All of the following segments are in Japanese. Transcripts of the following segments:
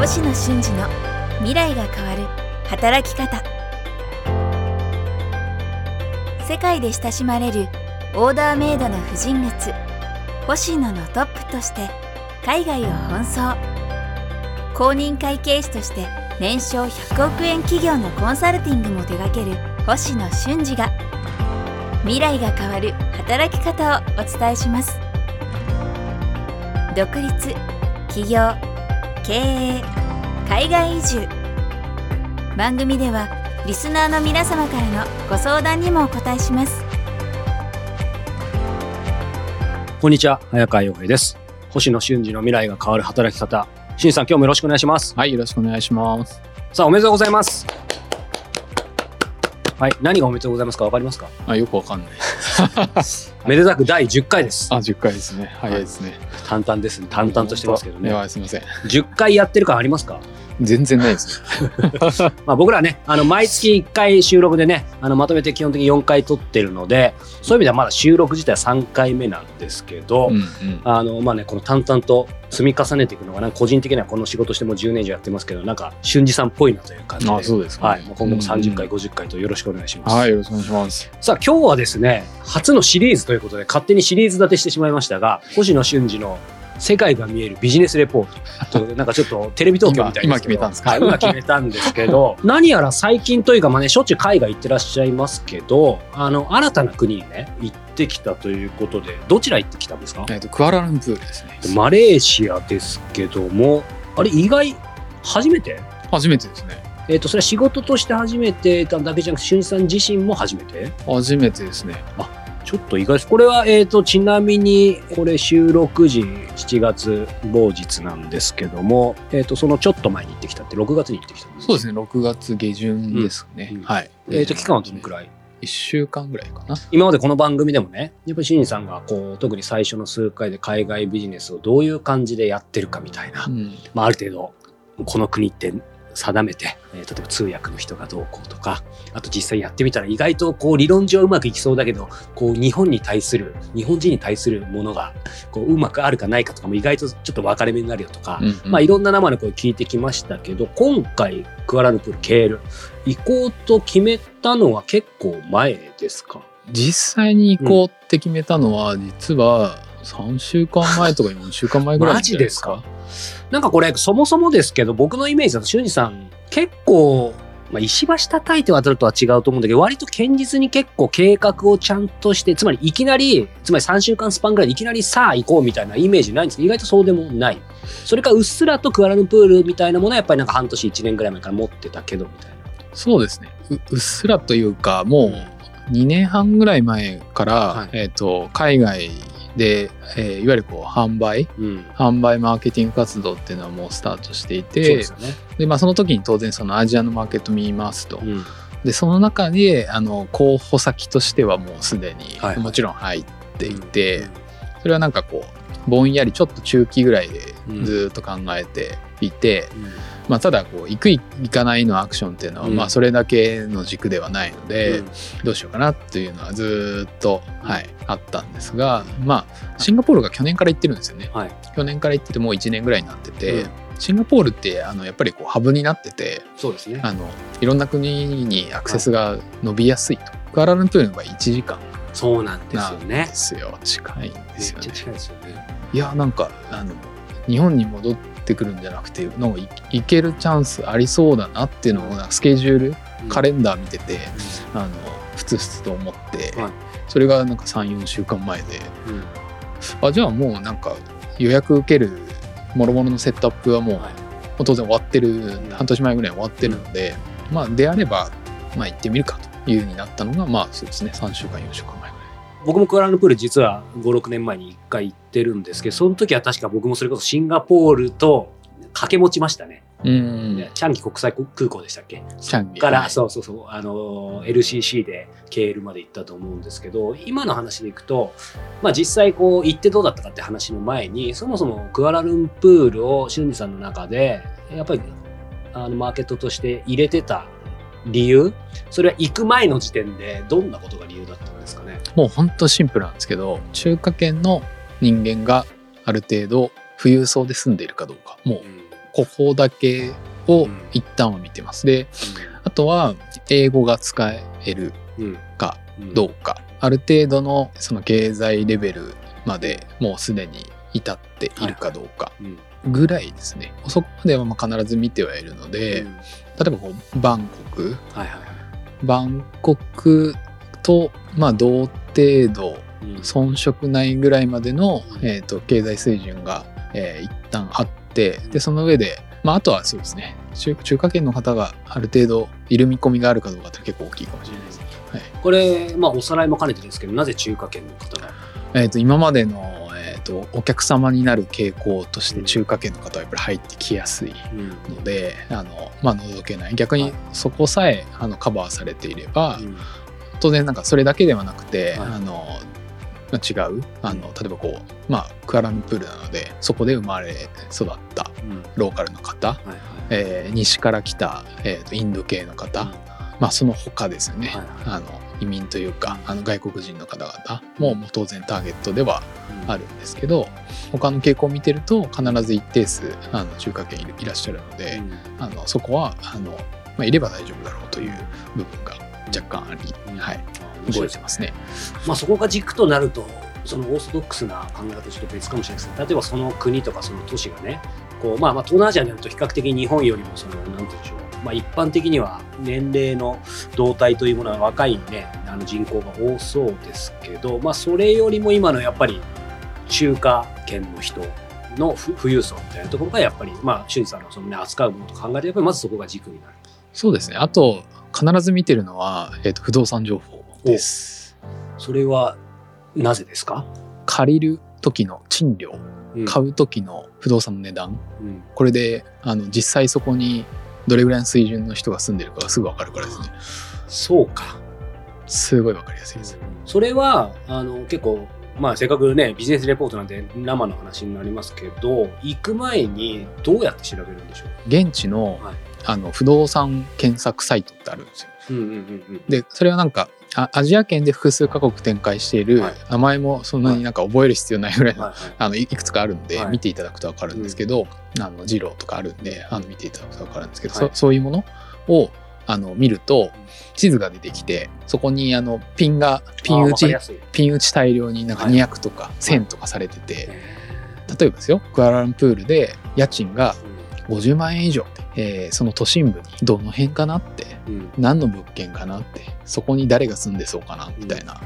星野俊二の未来が変わる働き方。世界で親しまれるオーダーメイドの婦人靴星野のトップとして海外を奔走。公認会計士として年商100億円企業のコンサルティングも手掛ける星野俊二が未来が変わる働き方をお伝えします。独立起業経営海外移住番組ではリスナーの皆様からのご相談にもお答えしますこんにちは、早川洋平です。星野俊二の未来が変わる働き方。俊二さん、今日もよろしくお願いします。はい、よろしくお願いします。さあ、おめでとうございます。はい、何がおめでとうございますか？わかりますか？あ、よくわかんない。めでたく第10回です。あ、10回ですね。早いですね。淡々ですね。淡々としてますけどね。いや、すみません。10回やってる感ありますか？全然ないです。まあ僕らね、あの、毎月1回収録でね、あの、まとめて基本的に4回撮ってるので、そういう意味ではまだ収録自体は3回目なんですけど、うんうん。あの、まあね、この淡々と積み重ねていくのが、なんか個人的にはこの仕事してもう10年以上やってますけど、なんか、俊二さんっぽいなという感じで。あ、そうですか、はい。今後も30回、うん50回とよろしくお願いします。はい、よろしくお願いします。さあ、今日はですね、初のシリーズということで、勝手にシリーズ立てしてしまいましたが、星野俊二の世界が見えるビジネスレポートということで、なんかちょっとテレビ東京みたいですけど今今決めたんですか？はい、今決めたんですけど、何やら最近というか、まあね、しょっちゅう海外行ってらっしゃいますけど、あの、新たな国にね、行ってきたということで、どちら行ってきたんですか？えっと、クアラルンプールですね。マレーシアですけども、あれ意外、初めて？初めてですね。えっ、と、それは仕事として初めてだけじゃなくて、俊一さん自身も初めて？初めてですね。ちょっと意外です。これは、えっ、と、ちなみに、これ収録時、7月某日なんですけども、えっ、と、そのちょっと前に行ってきたって、6月に行ってきたんですそうですね、6月下旬ですね。うんはい。えっ、と、期間はどのくらい？1週間ぐらいかな。今までこの番組でもね、やっぱり新さんが、こう、特に最初の数回で海外ビジネスをどういう感じでやってるかみたいな、うん。まあ、ある程度、この国って定めて、えー例えば通訳の人がどうこうとか、あと実際やってみたら意外とこう理論上うまくいきそうだけど、こう日本に対する、日本人に対するものがこううまくあるかないかとかも意外とちょっと分かれ目になるよとか、うんうん。まあいろんな生の声聞いてきましたけど、今回クアラルンプールケール行こうと決めたのは結構前ですか？実際に行こうって決めたのは、実は3週間前とか4週間前ぐらいマジですか？なんかこれそもそもですけど僕のイメージだと俊二さん結構、まあ、石橋叩いて渡るとは違うと思うんだけど割と堅実に結構計画をちゃんとしてつまりいきなりつまり3週間スパンぐらいでいきなりさあ行こうみたいなイメージないんですけど意外とそうでもない。それかうっすらとクアラルンプールみたいなものはやっぱりなんか半年1年ぐらい前から持ってたけどみたいな。そうですね。ううっすらというかもう2年半ぐらい前から、はい。えー、と海外で、えーいわゆるこう販売うん。販売マーケティング活動っていうのはもうスタートしていそうてですよね、で、まあ、その時に当然そのアジアのマーケット見ますと、うん。でその中であの候補先としてはもうすでにはい。もちろん入っていて、それはなんかこうぼんやりちょっと中期ぐらいでうん。ずーっと考えていて、うんまあ、ただこう行く行かないのアクションっていうのは、うん。まあそれだけの軸ではないので、うん。どうしようかなっていうのはずーっと、はい、あったんですがまあシンガポールが去年から行ってるんですよね。はい。去年から行っててもう1年ぐらいになってて、うん。シンガポールってあのやっぱりこうハブになっててそうですね。あのいろんな国にアクセスが伸びやすいと、クアラルンプールの場合1時間。そうなんですよね。ですよ。近いんですよね。ちゃ近いですよね。いやなんかあの日本に戻ってくるんじゃなくてなんかい行けるチャンスありそうだなっていうのをスケジュールカレンダー見てて、あのふつふつと思って、はい。それがなんか34週間前でうんうん。あじゃあもうなんか予約受けるもろもろのセットアップはもう,、はい。もう当然終わってる半年前ぐらいに終わってるので、まあであればまあ行ってみるかというふうになったのがまあそうですね3週間4週間。僕もクアラルンプール実は56年前に1回行ってるんですけどその時は確か僕もそれこそシンガポールと掛け持ちましたね、うん。チャンギ国際空港でしたっけ？チャンギ。から、はい。そうそうそう。あの LCC でケールまで行ったと思うんですけど今の話でいくと、まあ、実際こう行ってどうだったかって話の前にそもそもクアラルンプールを俊二さんの中でやっぱりあのマーケットとして入れてた理由？それは行く前の時点でどんなことが理由だったんですかね？もう本当シンプルなんですけど中華圏の人間がある程度富裕層で住んでいるかどうか。もうここだけを一旦は見てます。で、あとは英語が使えるうんかうん。どうか、ある程度のその経済レベルまでもうすでに至っているかどうか。うんぐらいですね。そこまではまあ必ず見てはいるので、うん。例えばこうバンコク、はいはいはい。バンコクとまあ同程度うん。遜色ないぐらいまでの、えー、と経済水準が、えー一旦あってでその上で、まあ、あとはそうですね。中中華圏の方がある程度いる見込みがあるかどうかって結構大きいかもしれないですね。はい。これ、まあ、おさらいも兼ねてですけど、なぜ中華圏の方が？えー、と今までの、えー、とお客様になる傾向としてうん。中華圏の方はやっぱり入ってきやすいうん。ので、あのまあ覗けない。逆にそこさえあのカバーされていれば、当然なんかそれだけではなくて、はい。あのまあ違うあの例えばこうまあクアラルンプールなのでそこで生まれ育ったうん。ローカルの方、はいはい。えー西から来た、えーとインド系の方、まあその他ですよね、はいはい。あの移民というかあの外国人の方々ももう当然ターゲットではあるんですけど他の傾向を見てると必ず一定数あの中華圏いらっしゃるので、あのそこはあの、まあ、いれば大丈夫だろうという部分が若干あり、うん。はい、動い。いてますね。まあ、そこが軸となるとそのオーソドックスな考え方とちょっと別かもしれないですけど例えばその国とかその都市がねこう、まあ、まあ東南アジアになると比較的日本よりもそのなんて言うんでしょう、まあ、一般的には年齢の動態というものは若い、ね、あの人口が多そうですけど、まあ、それよりも今のやっぱり中華圏の人の富富裕層みたいなところがやっぱり、まあ、俊二さんのその、ね、扱うものと考えるとやっぱりまずそこが軸になる。そうですね。あと必ず見てるのは、えー、と不動産情報です。それはなぜですか、借りる時の賃料うん。買う時の不動産の値段。うん。これであの実際そこにどれぐらいの水準の人が住んでるかがすぐ分かるからですね。そうか。すごい分かりやすいです。それはあの結構まあせっかくねビジネスレポートなんで生の話になりますけど行く前にどうやって調べるんでしょう？現地の,、はい。あの不動産検索サイトってあるんですよ。うんうんうんうん。でそれはなんかあアジア圏で複数カ国展開している、はい。名前もそんなになんか覚える必要ないぐらいの,、はいはい。あのいいくつかあるんで、はい。見ていただくと分かるんですけど、あのジローとかあるんであの見ていただくと分かるんですけど、はい。そそういうものをあの見ると地図が出てきてそこにあのピンがピン打ちピン打ち大量になんかはい。200とか1000とかされてて、へ例えばですよクアラルンプールで家賃がー50万円以上、えーその都心部にどの辺かなって。うん。うん何の物件かなって。そこに誰が住んでそうかなみたいな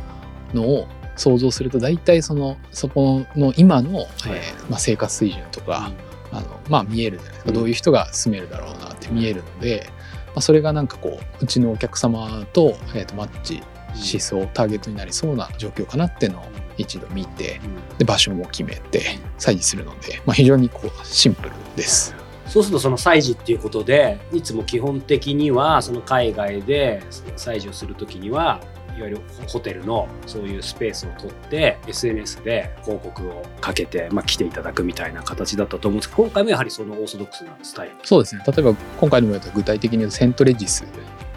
のを想像すると大体そのそこの今の、えーまあ、生活水準とか、あのまあ見えるじゃないですか、うん。どういう人が住めるだろうなって見えるので、まあ、それがなんかこううちのお客様と,、えーとマッチしそうターゲットになりそうな状況かなっていうのを一度見てうん。で場所も決めて催事するので、まあ、非常にこうシンプルです。そうするとその催事っていうことでいつも基本的にはその海外で催事をするときにはいわゆるホテルのそういうスペースを取って SNS で広告をかけて、まあ、来ていただくみたいな形だったと思うんですけど今回もやはりそのオーソドックスなスタイル。そうですね。例えば今回のもやった具体的に言うとセントレジス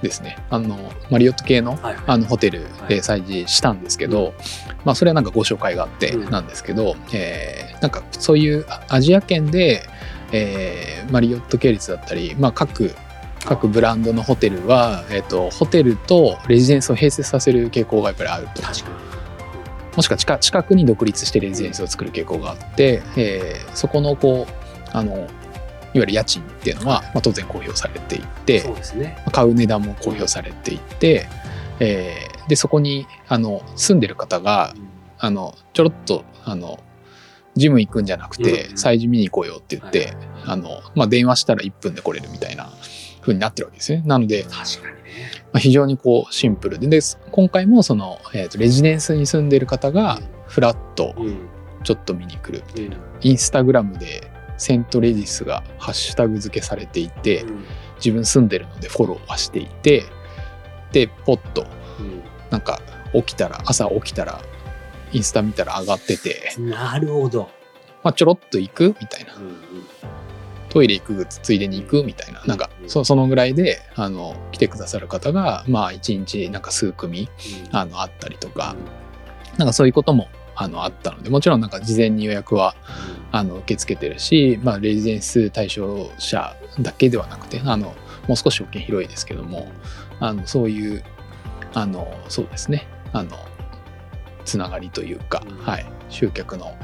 ですね。あのマリオット系のはいあのホテルはい。で催事したんですけど、まあそれはなんかご紹介があってうん。なんですけど、えーなんかそういうあアジア圏で、えーマリオット系列だったり、まあ、各各ブランドのホテルは、えー、とホテルとレジデンスを併設させる傾向がやっぱりあると。確かに。もしくは近近くに独立してレジデンスを作る傾向があって、えーそこのこうあのいわゆる家賃っていうのは、まあ、当然公表されていってそうですね。買う値段も公表されていって、えーでそこにあの住んでる方があのちょろっとあのジム行くんじゃなくて、うん。催事見に行こうよって言って、あのまあ、電話したら1分で来れるみたいな風になってるわけですね。なので、確かにね。まあ、非常にこうシンプルで。で今回もその、えーとレジデンスに住んでる方がフラッとうん。ちょっと見に来る。うん。インスタグラムでセントレディスがハッシュタグ付けされていて、うん。自分住んでるのでフォローはしていてでポッとなんか起きたら朝起きたらインスタ見たら上がってて、うんなるほど。まあ、ちょろっと行くみたいな。うんうん。トイレ行くついでに行くみたいな。なんかうん。そそのぐらいであの来てくださる方がまあ一日なんか数組あのあったりとか。なんかそういうこともあのあったのでもちろんなんか事前に予約はあの受け付けてるし、まあ、レジデンス対象者だけではなくてあのもう少し保険広いですけどもあのそういうあのそうですね。あのつながりというか、うん。はい、集客の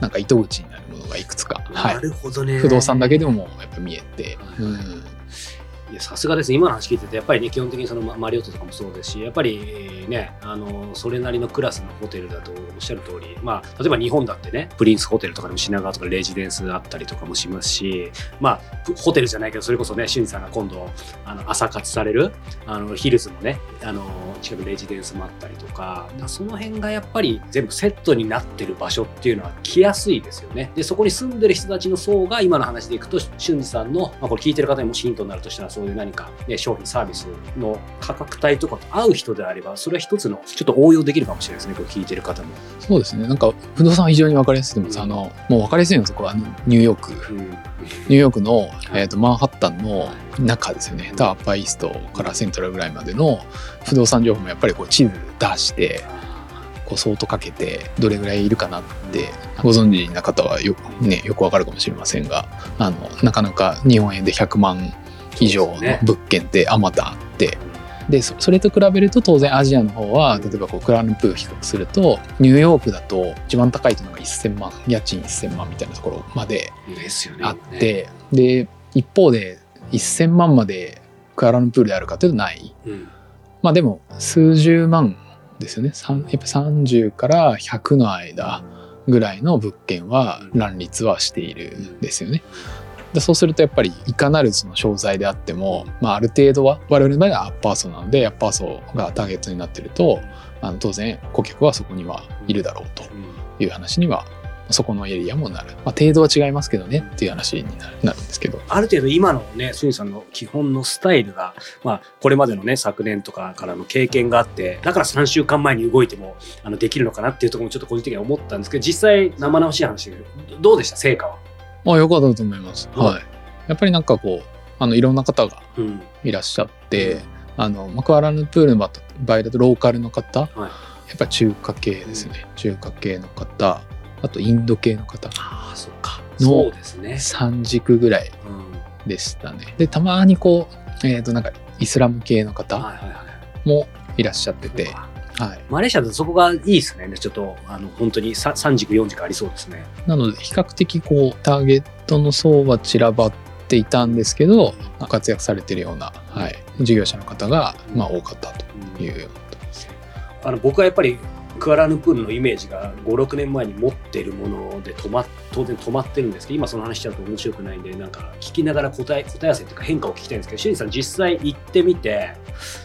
なんか糸口になるものがいくつか、は、ないるほどね。不動産だけでもやっぱ見えて、はいうん、さすがですね、今の話聞いてて、やっぱりね、基本的にそのママリオットとかもそうですし、やっぱりね、あのそれなりのクラスのホテルだとおっしゃる通り、まあ、例えば日本だってね、プリンスホテルとかでも品川とかレジデンスあったりとかもしますし、まあ、プホテルじゃないけど、それこそね、俊二さんが今度、あの朝活される、あのヒルズのね、あの近くレジデンスもあったりとか、だからその辺がやっぱり全部セットになってる場所っていうのは来やすいですよね。で、そこに住んでる人たちの層が今の話でいくと、俊二さんの、まあ、これ聞いてる方にもしヒントになるとしたら、そういう何か、ね、商品、サービスの価格帯とかと合う人であれば、それは一つのちょっと応用できるかもしれないですね、これ聞いてる方も。そうですねなんか不動産は非常に分かりやすいと思います、うんあのもう分かりやすいのはそこはニューヨークうん。ニューヨークの、えー、とマンハッタンの中ですよね、ターパーイーストからセントラルぐらいまでの不動産情報もやっぱりこう地図出してこう相当かけてどれぐらいいるかなってご存知な方はよ,、ね、よくわかるかもしれませんがあのなかなか日本円で100万以上の物件ってあまたあって。でそそれと比べると当然アジアの方は例えばこうクラルンプール比較するとニューヨークだと一番高いとなんか1000万家賃1000万みたいなところまでですよね。あって、で一方で1000万までクアラルンプールであるかというとない。うん。まあでも数十万ですよね。やっぱ30から100の間ぐらいの物件は乱立はしているんですよね。でそうするとやっぱりいかなるその商材であっても、まあ、ある程度は我々の場合はアッパー層なのでアッパー層がターゲットになってるとあの当然顧客はそこにはいるだろうとうん。いう話にはそこのエリアもなる、まあ、程度は違いますけどねっていう話になるんですけど。ある程度今のね、スニさんの基本のスタイルが、まあ、これまでのね、昨年とかからの経験があって、だから3週間前に動いても、あの、できるのかなっていうところもちょっと個人的には思ったんですけど、実際生々しい話で、どうでした？成果は？まあよかったと思います、はいはい、やっぱりなんかこうあのいろんな方がうん。いらっしゃって、あのマクアラルンプールの場合だとローカルの方、はい。やっぱり中華系ですね、中華系の方あとインド系の方。のそうですね。3軸ぐらいうん。でしたねでたまにこうえっ、となんかイスラム系の方。もいらっしゃってて、はい、マレーシアだとそこがいいですね。ちょっと、あの、本当にさ3軸、4軸ありそうですね。なので比較的こうターゲットの層は散らばっていたんですけどまあ活躍されてるような、はい、事業者の方がまあ多かったとうんいうようなことです。あの僕はやっぱりクアラルンプールのイメージが56年前に持ってるもので止ま当然止まってるんですけど今その話しちゃうと面白くないんでなんか聞きながら答え答え合わせっていうか変化を聞きたいんですけど俊二さん実際行ってみて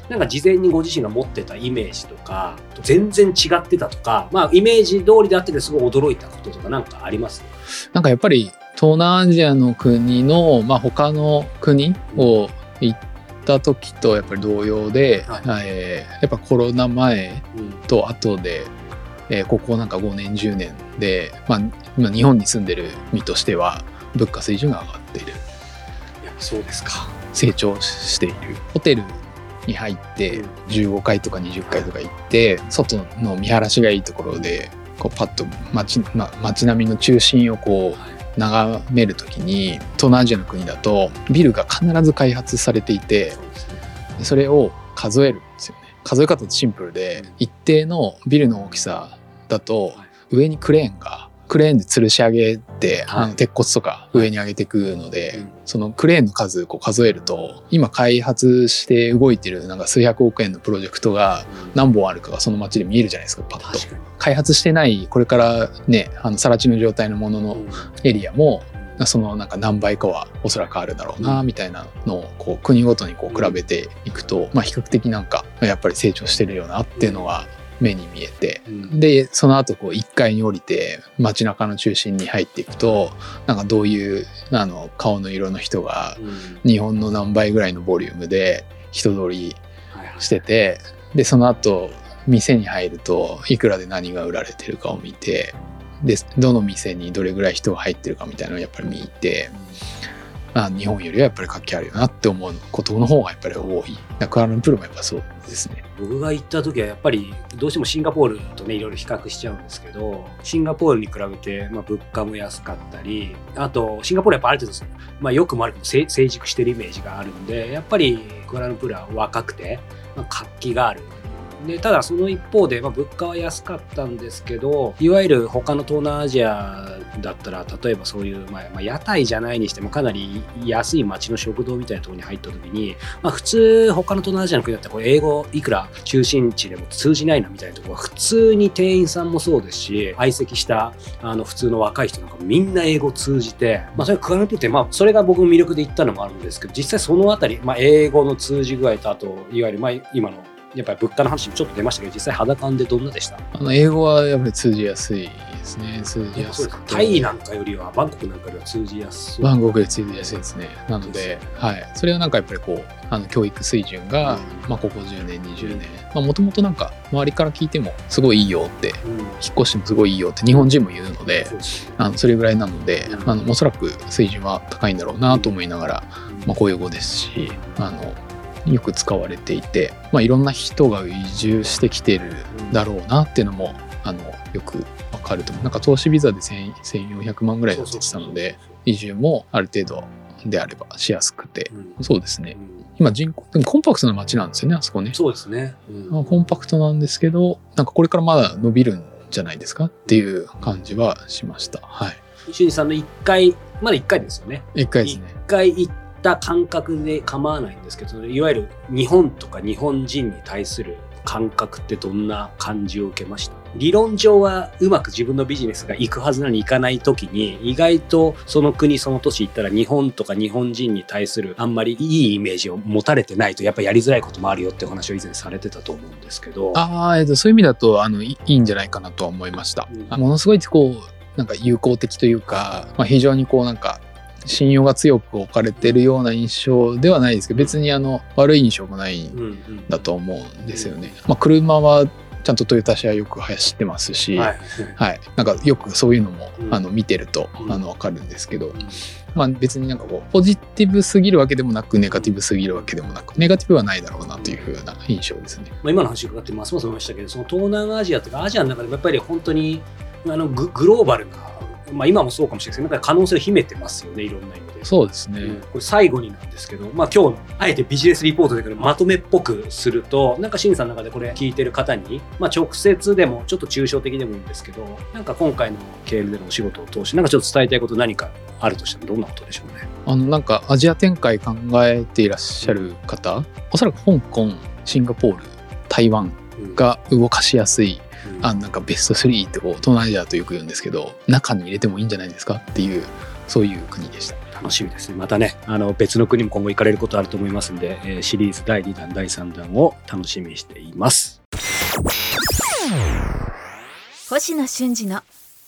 なんか事前にご自身が持ってたイメージとか全然違ってたとかまあイメージ通りであっててすごい驚いたこととかなんかあります？なんかやっぱり東南アジアの国の、まあ、他の国を行った時とやっぱり同様で、はえーやっぱコロナ前うん。と後で、えーここなんか5年10年で、まあ、今日本に住んでる身としては物価水準が上がっているそうですか。成長している。ホテルに入ってうん。15階とか20階とか行って外の見晴らしがいいところでこうパッと街,、ま、街並みの中心をこうはい眺めるときに東南アジアの国だとビルが必ず開発されていてそれを数えるんですよね。数え方シンプルでうん。一定のビルの大きさだとはい上にクレーンがクレーンで吊るし上げて、鉄骨とか上に上げていくので、うんそのクレーンの数こう数えると今開発して動いてるなんか数百億円のプロジェクトが何本あるかがその街で見えるじゃないですかパッと。開発してないこれからねあの更地の状態のもののうん。エリアもそのなんか何倍かはおそらくあるだろうなみたいなのをこう国ごとにこう比べていくと、まあ、比較的なんかやっぱり成長してるよなっていうのが目に見えてうん。でその後こう1階に降りて街中の中心に入っていくとなんかどういうあの顔の色の人がうん。日本の何倍ぐらいのボリュームで人通りしててでその後店に入るといくらで何が売られてるかを見てでどの店にどれぐらい人が入ってるかみたいなのをやっぱり見てあ日本よりはやっぱり活気あるよなって思うことの方がやっぱり多い。だクアラルンプールもやっぱそうですね。僕が行った時はやっぱりどうしてもシンガポールとねいろいろ比較しちゃうんですけどシンガポールに比べて、まあ、物価も安かったりあとシンガポールやっぱある程度、まあ、よくもあるけど成成熟してるイメージがあるんでやっぱりクアラルンプールは若くて、まあ、活気があるでただその一方で、まあ、物価は安かったんですけどいわゆる他の東南アジアだったら例えばそういう、まあ、まあ、屋台じゃないにしてもかなり安い町の食堂みたいなところに入った時に、まあ、普通他の東南アジアの国だったらこれ英語いくら中心地でも通じないなみたいなところは普通に店員さんもそうですし相席したあの普通の若い人なんかみんな英語通じて、まあ、それクアラルンプールってまあそれが僕の魅力で言ったのもあるんですけど実際そのあたり、まあ、英語の通じ具合とあといわゆるまあ今のやっぱり物価の話もちょっと出ましたけど、実際肌感でどんなでした？あの英語はやっぱり通じやすいですね。通じやすい。タイなんかよりは、バンコクなんかよりは通じやすい。バンコクで通じやすいですね。なので、はい。それはなんかやっぱりこう、あの教育水準が、うん、まあここ10年、20年、まあもともとなんか周りから聞いてもすごいいいよって、うん、引っ越してもすごいいいよって日本人も言うので、あのそれぐらいなので、うん、あのおそらく水準は高いんだろうなと思いながら、まあ公用語ですし、あの、よく使われていて、まあ、いろんな人が移住してきてるだろうなっていうのもあのよくわかると思う。なんか投資ビザで1400万ぐらいだってたので移住もある程度であればしやすくて、うん、そうですね、うん、今人口でもコンパクトな街なんですよねあそこね。そうですね、うん、コンパクトなんですけどなんかこれからまだ伸びるんじゃないですかっていう感じはしました。はい。石井さんの1回まだ1回ですよね。1回ですね。1回行っった感覚で構わないんですけどいわゆる日本とか日本人に対する感覚ってどんな感じを受けました？理論上はうまく自分のビジネスが行くはずなのに行かない時に意外とその国その都市行ったら日本とか日本人に対するあんまりいいイメージを持たれてないとやっぱやりづらいこともあるよってお話を以前されてたと思うんですけど。ああ、えっと、そういう意味だとあのいいんじゃないかなとは思いました、うん、ものすごいこうなんか友好的というか、まあ、非常にこうなんか信用が強く置かれてるような印象ではないですけど別にあの悪い印象もないんだと思うんですよね。まあ、車はちゃんとトヨタ車よく走ってますし、はい、はい、なんかよくそういうのも、あの見てると、あの分かるんですけど、まあ、別になんかこうポジティブすぎるわけでもなくネガティブすぎるわけでもなくネガティブはないだろうなというふうな印象ですね。まあ、今の話伺ってますます思いましたけどその東南アジアとかアジアの中でもやっぱり本当にあのググローバルなまあ、今もそうかもしれないですけど、可能性を秘めてますよね、いろんな意味で。そうですね。これ最後になんですけど、まあ今日、あえてビジネスリポートでまとめっぽくすると、なんか審査の中でこれ聞いてる方に、まあ直接でも、ちょっと抽象的でもいいんですけど、なんか今回の KL でのお仕事を通して、なんかちょっと伝えたいこと何かあるとしたらどんなことでしょうね。あの、なんかアジア展開考えていらっしゃる方、おそらく香港、シンガポール、台湾が動かしやすいあなんかベスト3ってこう東南アジアとよく言うんですけど中に入れてもいいんじゃないですか？っていうそういう国でした。楽しみですね。またね、あの別の国も今後行かれることあると思いますんで、えー、シリーズ第2弾、第3弾を楽しみにしています。星野俊二の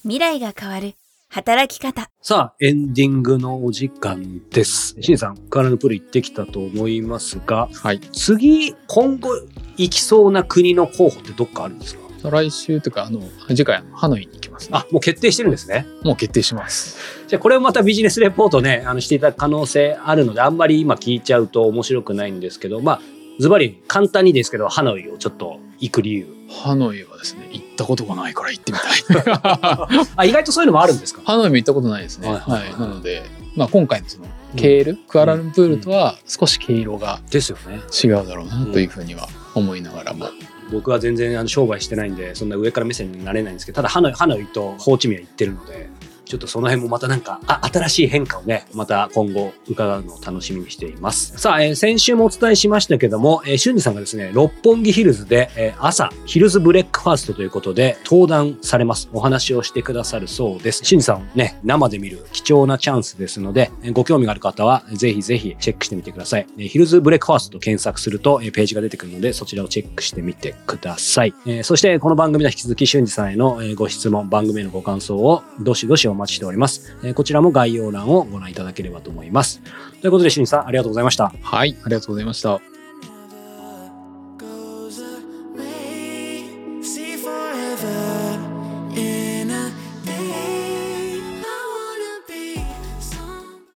未来が変わる働き方。さあ、エンディングのお時間です。シンさん、カラのプール行ってきたと思いますが、はい、次、今後行きそうな国の候補ってどっかあるんですか？来週とか、あの、次回、ハノイに行きます、ね、あ、もう決定してるんですね。もう決定します。じゃあ、これをまたビジネスレポートね、あの、していただく可能性あるので、あんまり今聞いちゃうと面白くないんですけど、まあ、ズバリ簡単にですけど、ハノイをちょっと行く理由。ハノイはですね、行ったことがないから行ってみたい。あ、意外とそういうのもあるんですか？ハノイも行ったことないですね。はい。はい、なので、まあ、今回のその、ケール、うん、クアラルンプールとは少し毛色がですよね違うだろうなというふうには思いながらも、僕は全然あの商売してないんでそんな上から目線になれないんですけどただハノイハノイとホーチミンは行ってるので。ちょっとその辺もまたなんか、あ、新しい変化をね、また今後伺うのを楽しみにしています。さあ、えー、先週もお伝えしましたけども、えー、俊二さんがですね、六本木ヒルズで、えー、朝、ヒルズブレックファーストということで、登壇されます。お話をしてくださるそうです。俊二さんね、生で見る貴重なチャンスですので、えー、ご興味がある方は、ぜひぜひチェックしてみてください。えー、ヒルズブレックファーストと検索すると、えー、ページが出てくるので、そちらをチェックしてみてください。えー、そして、この番組では引き続き俊二さんへの、え、ご質問、番組へのご感想を、どしどしお待ちしております。えこちらも概要欄をご覧いただければと思います。ということで、しんさん、ありがとうございました。はい、ありがとうございました。